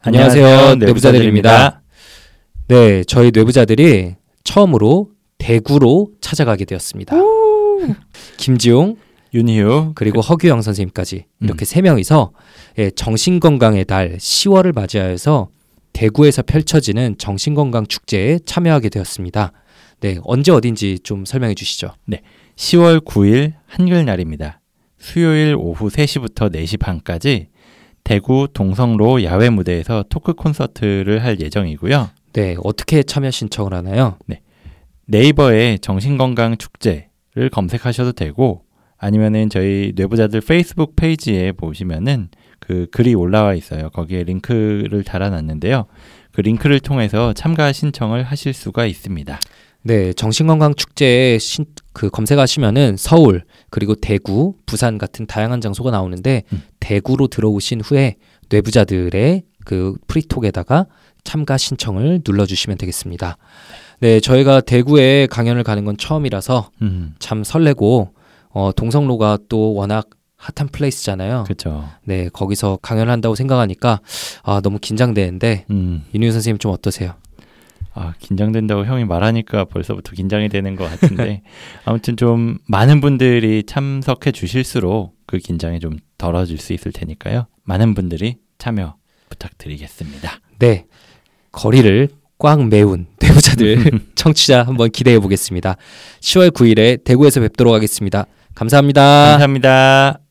안녕하세요. 내부자들입니다. 네, 저희 내부자들이 처음으로 대구로 찾아가게 되었습니다. 김지용 윤희우 그리고 허규영 선생님까지 이렇게 음. 세 명이서 예, 정신건강의 달 10월을 맞이하여서 대구에서 펼쳐지는 정신건강 축제에 참여하게 되었습니다. 네, 언제 어딘지 좀 설명해 주시죠. 10월 9일 한글날입니다. 수요일 오후 3시부터 4시 반까지 대구 동성로 야외 무대에서 토크 콘서트를 할 예정이고요. 네, 어떻게 참여 신청을 하나요? 네이버에 정신건강 축제를 검색하셔도 되고 아니면은 저희 뇌부자들 페이스북 페이지에 보시면은 그 글이 올라와 있어요. 거기에 링크를 달아놨는데요. 그 링크를 통해서 참가 신청을 하실 수가 있습니다. 네, 정신건강 축제에 신, 그 검색하시면은 서울 그리고 대구, 부산 같은 다양한 장소가 나오는데 음. 대구로 들어오신 후에 뇌부자들의 그 프리톡에다가 참가 신청을 눌러주시면 되겠습니다. 네, 저희가 대구에 강연을 가는 건 처음이라서 음, 참 설레고 어, 동성로가 또 워낙 핫한 플레이스잖아요. 그렇죠. 네, 거기서 강연을 한다고 생각하니까 아 너무 긴장되는데 음, 윤유 선생님 좀 어떠세요? 아 긴장된다고 형이 말하니까 벌써부터 긴장이 되는 것 같은데 아무튼 좀 많은 분들이 참석해 주실수록 그 긴장이 좀 덜어질 수 있을 테니까요. 많은 분들이 참여 부탁드리겠습니다. 네. 거리를 꽉 메운 내부자들 청취자 한번 기대해 보겠습니다. 10월 9일에 대구에서 뵙도록 하겠습니다. 감사합니다. 감사합니다.